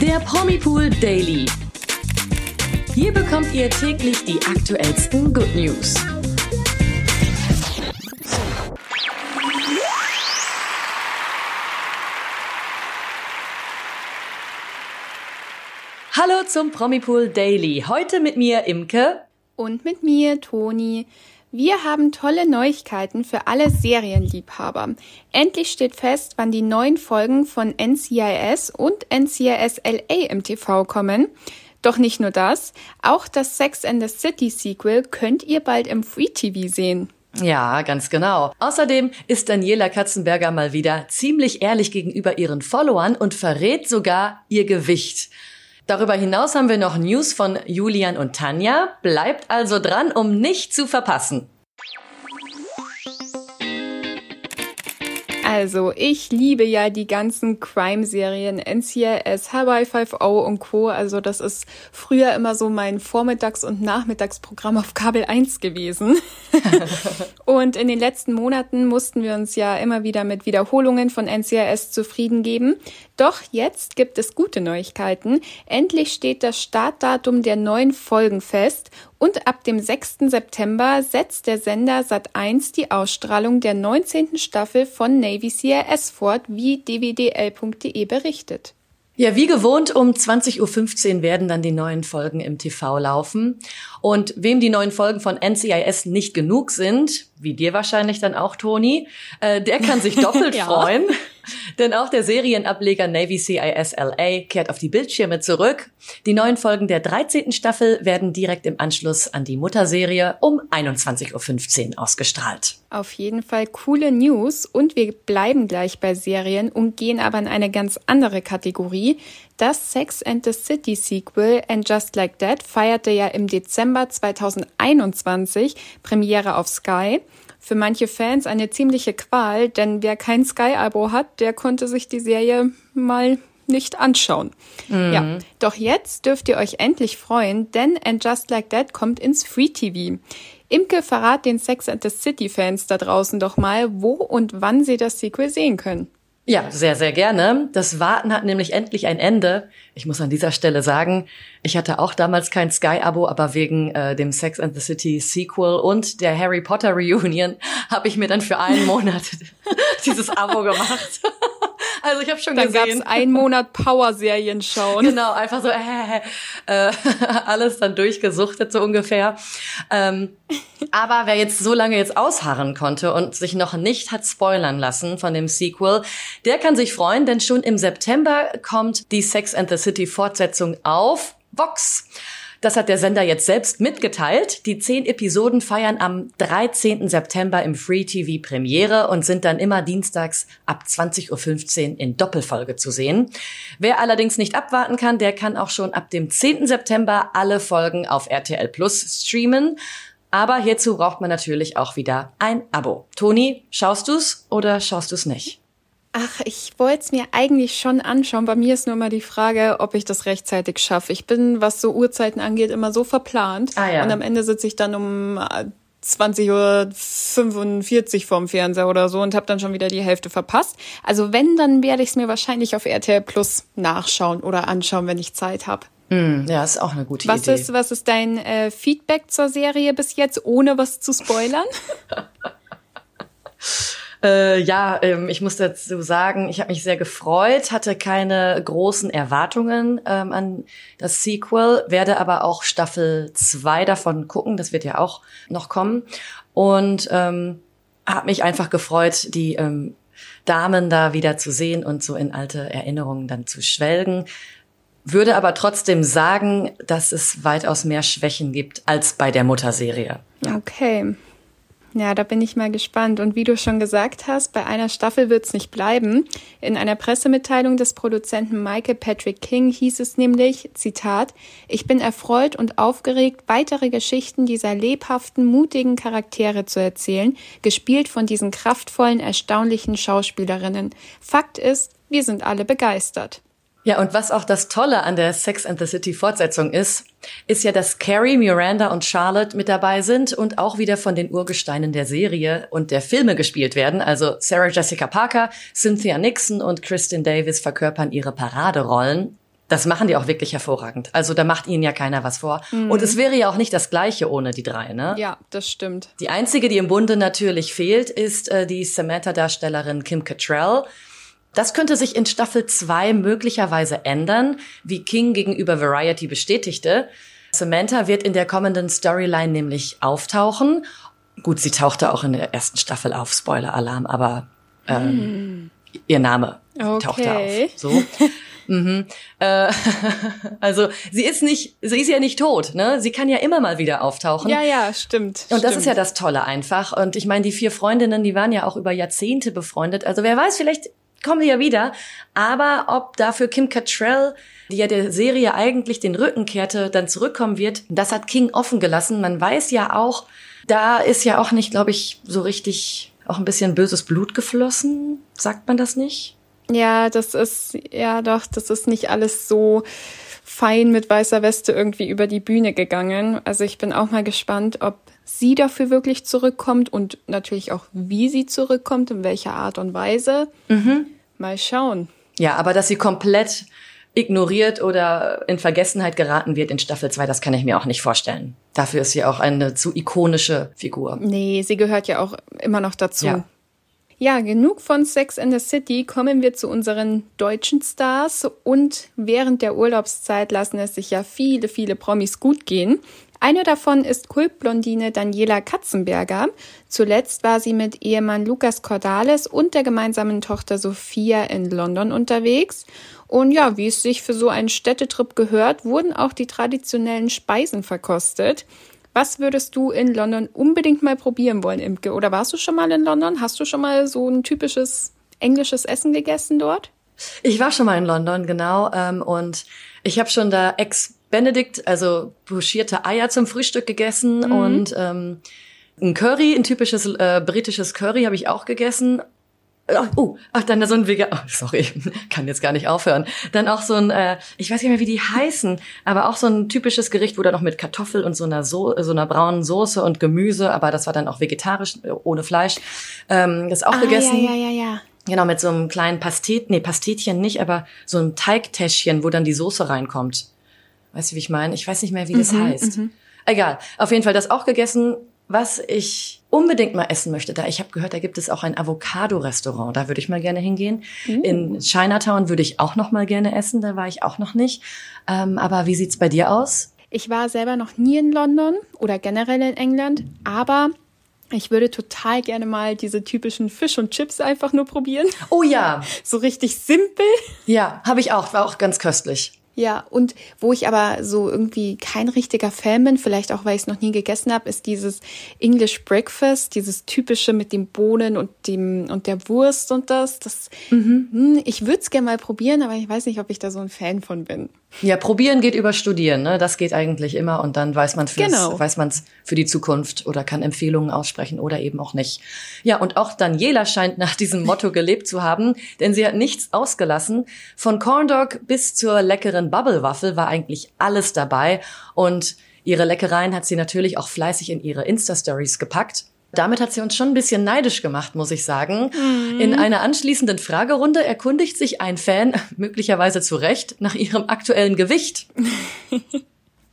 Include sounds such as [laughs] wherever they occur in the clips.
Der Promipool Daily. Hier bekommt ihr täglich die aktuellsten Good News. Hallo zum Promipool Daily. Heute mit mir Imke. Und mit mir, Toni. Wir haben tolle Neuigkeiten für alle Serienliebhaber. Endlich steht fest, wann die neuen Folgen von NCIS und NCIS LA im TV kommen. Doch nicht nur das, auch das Sex and the City Sequel könnt ihr bald im Free TV sehen. Ja, ganz genau. Außerdem ist Daniela Katzenberger mal wieder ziemlich ehrlich gegenüber ihren Followern und verrät sogar ihr Gewicht. Darüber hinaus haben wir noch News von Julian und Tanja. Bleibt also dran, um nicht zu verpassen. Also, ich liebe ja die ganzen Crime-Serien, NCIS, Hawaii 5.0 und Co. Also, das ist früher immer so mein Vormittags- und Nachmittagsprogramm auf Kabel 1 gewesen. [laughs] und in den letzten Monaten mussten wir uns ja immer wieder mit Wiederholungen von NCIS zufrieden geben. Doch jetzt gibt es gute Neuigkeiten. Endlich steht das Startdatum der neuen Folgen fest und ab dem 6. September setzt der Sender Sat1 die Ausstrahlung der 19. Staffel von Navy CRS fort, wie dwdl.de berichtet. Ja, wie gewohnt, um 20.15 Uhr werden dann die neuen Folgen im TV laufen. Und wem die neuen Folgen von NCIS nicht genug sind, wie dir wahrscheinlich dann auch, Toni, äh, der kann sich [laughs] doppelt ja. freuen. Denn auch der Serienableger Navy CIS LA kehrt auf die Bildschirme zurück. Die neuen Folgen der 13. Staffel werden direkt im Anschluss an die Mutterserie um 21.15 Uhr ausgestrahlt. Auf jeden Fall coole News und wir bleiben gleich bei Serien und gehen aber in eine ganz andere Kategorie. Das Sex and the City Sequel And Just Like That feierte ja im Dezember 2021 Premiere auf Sky für manche Fans eine ziemliche Qual, denn wer kein Sky-Abo hat, der konnte sich die Serie mal nicht anschauen. Mhm. Ja, doch jetzt dürft ihr euch endlich freuen, denn And Just Like That kommt ins Free TV. Imke verrat den Sex and the City Fans da draußen doch mal, wo und wann sie das Sequel sehen können. Ja, sehr, sehr gerne. Das Warten hat nämlich endlich ein Ende. Ich muss an dieser Stelle sagen, ich hatte auch damals kein Sky-Abo, aber wegen äh, dem Sex and the City Sequel und der Harry Potter Reunion [laughs] habe ich mir dann für einen Monat [laughs] dieses Abo gemacht. [laughs] Also ich habe schon Dann gesehen. Dann gab's einen Monat Power-Serien schauen. Genau, einfach so [laughs] äh, äh, alles dann durchgesuchtet so ungefähr. Ähm, aber wer jetzt so lange jetzt ausharren konnte und sich noch nicht hat spoilern lassen von dem Sequel, der kann sich freuen, denn schon im September kommt die Sex and the City Fortsetzung auf Vox. Das hat der Sender jetzt selbst mitgeteilt. Die zehn Episoden feiern am 13. September im Free TV Premiere und sind dann immer dienstags ab 20.15 Uhr in Doppelfolge zu sehen. Wer allerdings nicht abwarten kann, der kann auch schon ab dem 10. September alle Folgen auf RTL Plus streamen. Aber hierzu braucht man natürlich auch wieder ein Abo. Toni, schaust du's oder schaust du's nicht? Ach, ich wollte es mir eigentlich schon anschauen. Bei mir ist nur mal die Frage, ob ich das rechtzeitig schaffe. Ich bin, was so Uhrzeiten angeht, immer so verplant. Ah, ja. Und am Ende sitze ich dann um 20.45 Uhr vorm Fernseher oder so und habe dann schon wieder die Hälfte verpasst. Also wenn, dann werde ich es mir wahrscheinlich auf RTL Plus nachschauen oder anschauen, wenn ich Zeit habe. Mm, ja, ist auch eine gute was Idee. Ist, was ist dein äh, Feedback zur Serie bis jetzt, ohne was zu spoilern? [laughs] Äh, ja, ähm, ich muss dazu sagen, ich habe mich sehr gefreut, hatte keine großen Erwartungen ähm, an das Sequel, werde aber auch Staffel 2 davon gucken, das wird ja auch noch kommen. Und ähm, habe mich einfach gefreut, die ähm, Damen da wieder zu sehen und so in alte Erinnerungen dann zu schwelgen. Würde aber trotzdem sagen, dass es weitaus mehr Schwächen gibt als bei der Mutterserie. Okay. Ja, da bin ich mal gespannt. Und wie du schon gesagt hast, bei einer Staffel wird's nicht bleiben. In einer Pressemitteilung des Produzenten Michael Patrick King hieß es nämlich, Zitat, ich bin erfreut und aufgeregt, weitere Geschichten dieser lebhaften, mutigen Charaktere zu erzählen, gespielt von diesen kraftvollen, erstaunlichen Schauspielerinnen. Fakt ist, wir sind alle begeistert. Ja, und was auch das Tolle an der Sex and the City Fortsetzung ist, ist ja, dass Carrie, Miranda und Charlotte mit dabei sind und auch wieder von den Urgesteinen der Serie und der Filme gespielt werden. Also Sarah Jessica Parker, Cynthia Nixon und Kristen Davis verkörpern ihre Paraderollen Das machen die auch wirklich hervorragend. Also da macht ihnen ja keiner was vor. Mhm. Und es wäre ja auch nicht das Gleiche ohne die drei, ne? Ja, das stimmt. Die einzige, die im Bunde natürlich fehlt, ist äh, die Samantha-Darstellerin Kim Cattrall. Das könnte sich in Staffel 2 möglicherweise ändern, wie King gegenüber Variety bestätigte. Samantha wird in der kommenden Storyline nämlich auftauchen. Gut, sie tauchte auch in der ersten Staffel auf, Spoiler-Alarm, aber ähm, hm. ihr Name okay. tauchte auf. So. Mhm. Äh, [laughs] also sie ist nicht, sie ist ja nicht tot, ne? Sie kann ja immer mal wieder auftauchen. Ja, ja, stimmt. Und stimmt. das ist ja das Tolle einfach. Und ich meine, die vier Freundinnen, die waren ja auch über Jahrzehnte befreundet. Also wer weiß, vielleicht kommen die ja wieder. Aber ob dafür Kim Cattrall, die ja der Serie eigentlich den Rücken kehrte, dann zurückkommen wird, das hat King offen gelassen. Man weiß ja auch, da ist ja auch nicht, glaube ich, so richtig auch ein bisschen böses Blut geflossen. Sagt man das nicht? Ja, das ist, ja doch, das ist nicht alles so fein mit weißer Weste irgendwie über die Bühne gegangen. Also ich bin auch mal gespannt, ob sie dafür wirklich zurückkommt und natürlich auch, wie sie zurückkommt, in welcher Art und Weise. Mhm. Mal schauen. Ja, aber dass sie komplett ignoriert oder in Vergessenheit geraten wird in Staffel 2, das kann ich mir auch nicht vorstellen. Dafür ist sie auch eine zu ikonische Figur. Nee, sie gehört ja auch immer noch dazu. Ja. Ja, genug von Sex in the City. Kommen wir zu unseren deutschen Stars. Und während der Urlaubszeit lassen es sich ja viele, viele Promis gut gehen. Eine davon ist Kultblondine Daniela Katzenberger. Zuletzt war sie mit Ehemann Lukas Cordalis und der gemeinsamen Tochter Sophia in London unterwegs. Und ja, wie es sich für so einen Städtetrip gehört, wurden auch die traditionellen Speisen verkostet. Was würdest du in London unbedingt mal probieren wollen, Imke? Oder warst du schon mal in London? Hast du schon mal so ein typisches englisches Essen gegessen dort? Ich war schon mal in London, genau. Ähm, und ich habe schon da Ex-Benedict, also buschierte Eier zum Frühstück gegessen mhm. und ähm, ein Curry, ein typisches äh, britisches Curry habe ich auch gegessen Ach, oh, ach, dann so ein Vegan, oh, sorry, [laughs] kann jetzt gar nicht aufhören. Dann auch so ein, äh, ich weiß nicht mehr, wie die heißen, aber auch so ein typisches Gericht, wo dann noch mit Kartoffel und so einer so so einer braunen Soße und Gemüse, aber das war dann auch vegetarisch, äh, ohne Fleisch. Ähm, das auch ah, gegessen. Ja, ja, ja, ja. Genau, mit so einem kleinen Pastet, nee, Pastetchen nicht, aber so ein Teigtäschchen, wo dann die Soße reinkommt. Weißt du, wie ich meine? Ich weiß nicht mehr, wie das mhm, heißt. Mhm. Egal. Auf jeden Fall das auch gegessen was ich unbedingt mal essen möchte, da ich habe gehört, da gibt es auch ein Avocado-Restaurant, da würde ich mal gerne hingehen. Mhm. In Chinatown würde ich auch noch mal gerne essen, da war ich auch noch nicht. Ähm, aber wie sieht's bei dir aus? Ich war selber noch nie in London oder generell in England, aber ich würde total gerne mal diese typischen Fisch und Chips einfach nur probieren. Oh ja. [laughs] So richtig simpel. Ja, habe ich auch, war auch ganz köstlich. Ja, und wo ich aber so irgendwie kein richtiger Fan bin, vielleicht auch weil ich es noch nie gegessen habe, ist dieses English Breakfast, dieses typische mit den Bohnen und dem und der Wurst und das. Das mhm. Hm, ich würde es gerne mal probieren, aber ich weiß nicht, ob ich da so ein Fan von bin. Ja, probieren geht über studieren, ne? Das geht eigentlich immer und dann weiß man genau. weiß man es für die Zukunft oder kann Empfehlungen aussprechen oder eben auch nicht. Ja, und auch Daniela scheint nach diesem Motto gelebt zu haben, denn sie hat nichts ausgelassen. Von Corndog bis zur leckeren Bubble-Waffel war eigentlich alles dabei und ihre Leckereien hat sie natürlich auch fleißig in ihre Insta-Stories gepackt. Damit hat sie uns schon ein bisschen neidisch gemacht, muss ich sagen. Mhm. In einer anschließenden Fragerunde erkundigt sich ein Fan, [laughs] möglicherweise zu Recht, nach ihrem aktuellen Gewicht. [laughs]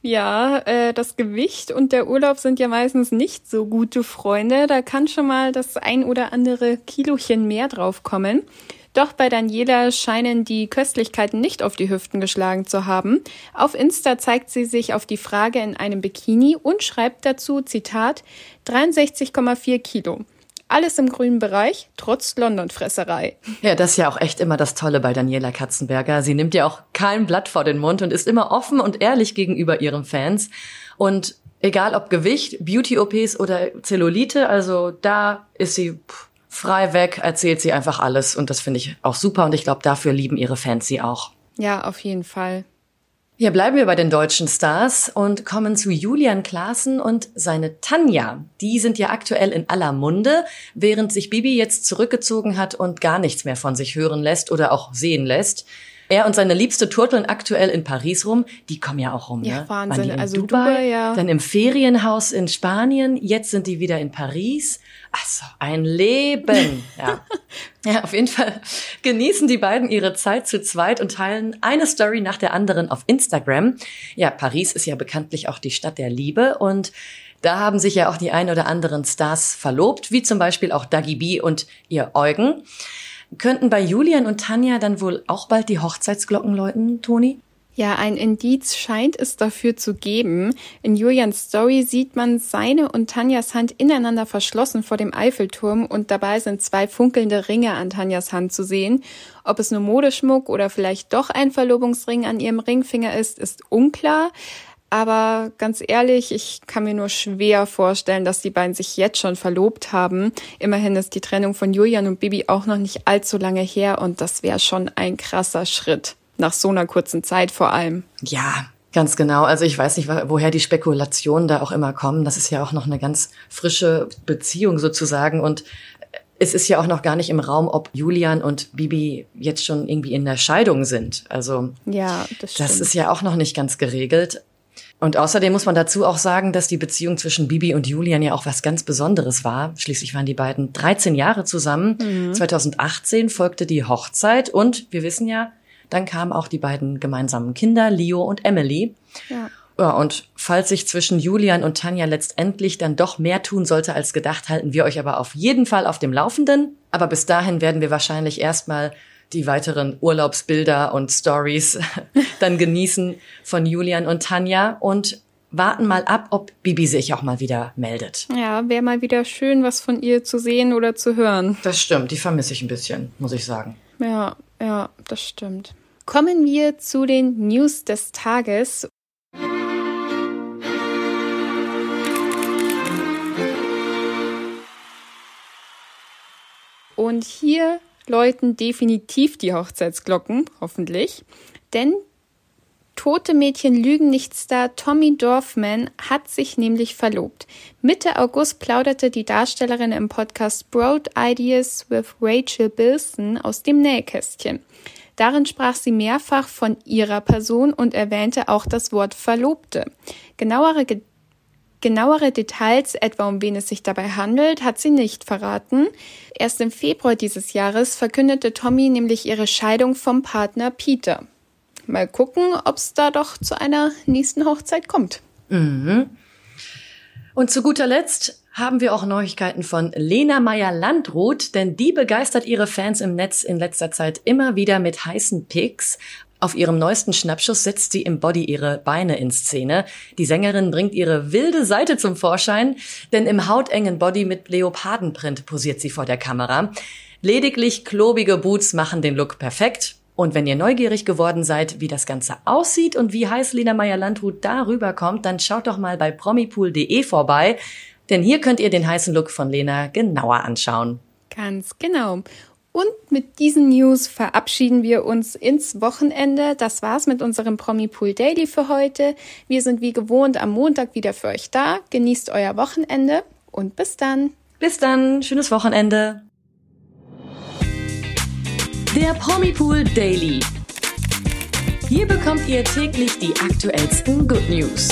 Ja, äh, das Gewicht und der Urlaub sind ja meistens nicht so gute Freunde. Da kann schon mal das ein oder andere Kilochen mehr draufkommen. Doch bei Daniela scheinen die Köstlichkeiten nicht auf die Hüften geschlagen zu haben. Auf Insta zeigt sie sich auf die Frage in einem Bikini und schreibt dazu, Zitat, 63,4 Kilo. Alles im grünen Bereich, trotz London-Fresserei. Ja, das ist ja auch echt immer das Tolle bei Daniela Katzenberger. Sie nimmt ja auch kein Blatt vor den Mund und ist immer offen und ehrlich gegenüber ihren Fans. Und egal ob Gewicht, Beauty-OPs oder Zellulite, also da ist sie pff, frei weg, erzählt sie einfach alles und das finde ich auch super und ich glaube, dafür lieben ihre Fans sie auch. Ja, auf jeden Fall. Ja, bleiben wir bei den deutschen Stars und kommen zu Julian Klaassen und seine Tanja. Die sind ja aktuell in aller Munde, während sich Bibi jetzt zurückgezogen hat und gar nichts mehr von sich hören lässt oder auch sehen lässt. Er und seine Liebste turteln aktuell in Paris rum. Die kommen ja auch rum, Ja, ne? Wahnsinn. Waren die in Also Dubai, Dubai, ja. dann im Ferienhaus in Spanien. Jetzt sind die wieder in Paris. Ach so, ein Leben. Ja. [laughs] ja, auf jeden Fall genießen die beiden ihre Zeit zu zweit und teilen eine Story nach der anderen auf Instagram. Ja, Paris ist ja bekanntlich auch die Stadt der Liebe und da haben sich ja auch die ein oder anderen Stars verlobt, wie zum Beispiel auch Dagi B und ihr Eugen. Könnten bei Julian und Tanja dann wohl auch bald die Hochzeitsglocken läuten, Toni? Ja, ein Indiz scheint es dafür zu geben. In Julians Story sieht man seine und Tanjas Hand ineinander verschlossen vor dem Eiffelturm und dabei sind zwei funkelnde Ringe an Tanjas Hand zu sehen. Ob es nur Modeschmuck oder vielleicht doch ein Verlobungsring an ihrem Ringfinger ist, ist unklar. Aber ganz ehrlich, ich kann mir nur schwer vorstellen, dass die beiden sich jetzt schon verlobt haben. Immerhin ist die Trennung von Julian und Bibi auch noch nicht allzu lange her und das wäre schon ein krasser Schritt. Nach so einer kurzen Zeit vor allem. Ja, ganz genau. Also ich weiß nicht, woher die Spekulationen da auch immer kommen. Das ist ja auch noch eine ganz frische Beziehung sozusagen und es ist ja auch noch gar nicht im Raum, ob Julian und Bibi jetzt schon irgendwie in der Scheidung sind. Also Ja, das das ist ja auch noch nicht ganz geregelt. Und außerdem muss man dazu auch sagen, dass die Beziehung zwischen Bibi und Julian ja auch was ganz Besonderes war. Schließlich waren die beiden 13 Jahre zusammen. 2018 folgte die Hochzeit und wir wissen ja, dann kamen auch die beiden gemeinsamen Kinder, Leo und Emily. ja. Ja, und falls sich zwischen Julian und Tanja letztendlich dann doch mehr tun sollte als gedacht, halten wir euch aber auf jeden Fall auf dem Laufenden. Aber bis dahin werden wir wahrscheinlich erstmal die weiteren Urlaubsbilder und Stories [laughs] dann genießen von Julian und Tanja und warten mal ab, ob Bibi sich auch mal wieder meldet. Ja, wäre mal wieder schön, was von ihr zu sehen oder zu hören. Das stimmt, die vermisse ich ein bisschen, muss ich sagen. Ja, ja, das stimmt. Kommen wir zu den News des Tages. Und hier läuten definitiv die Hochzeitsglocken, hoffentlich. Denn Tote Mädchen lügen nicht Star Tommy Dorfman hat sich nämlich verlobt. Mitte August plauderte die Darstellerin im Podcast Broad Ideas with Rachel Bilson aus dem Nähkästchen. Darin sprach sie mehrfach von ihrer Person und erwähnte auch das Wort Verlobte. Genauere, Ge genauere Details, etwa um wen es sich dabei handelt, hat sie nicht verraten. Erst im Februar dieses Jahres verkündete Tommy nämlich ihre Scheidung vom Partner Peter. Mal gucken, ob es da doch zu einer nächsten Hochzeit kommt. Und zu guter Letzt haben wir auch Neuigkeiten von Lena Meyer-Landrut, denn die begeistert ihre Fans im Netz in letzter Zeit immer wieder mit heißen Pics. Auf ihrem neuesten Schnappschuss setzt sie im Body ihre Beine in Szene. Die Sängerin bringt ihre wilde Seite zum Vorschein, denn im hautengen Body mit Leopardenprint posiert sie vor der Kamera. Lediglich klobige Boots machen den Look perfekt. Und wenn ihr neugierig geworden seid, wie das Ganze aussieht und wie heiß Lena Meyer-Landrut darüber kommt, dann schaut doch mal bei promipool.de vorbei, denn hier könnt ihr den heißen Look von Lena genauer anschauen. Ganz genau. Und mit diesen News verabschieden wir uns ins Wochenende. Das war's mit unserem Promipool Daily für heute. Wir sind wie gewohnt am Montag wieder für euch da. Genießt euer Wochenende und bis dann. Bis dann, schönes Wochenende. Der Promipool Daily. Hier bekommt ihr täglich die aktuellsten Good News.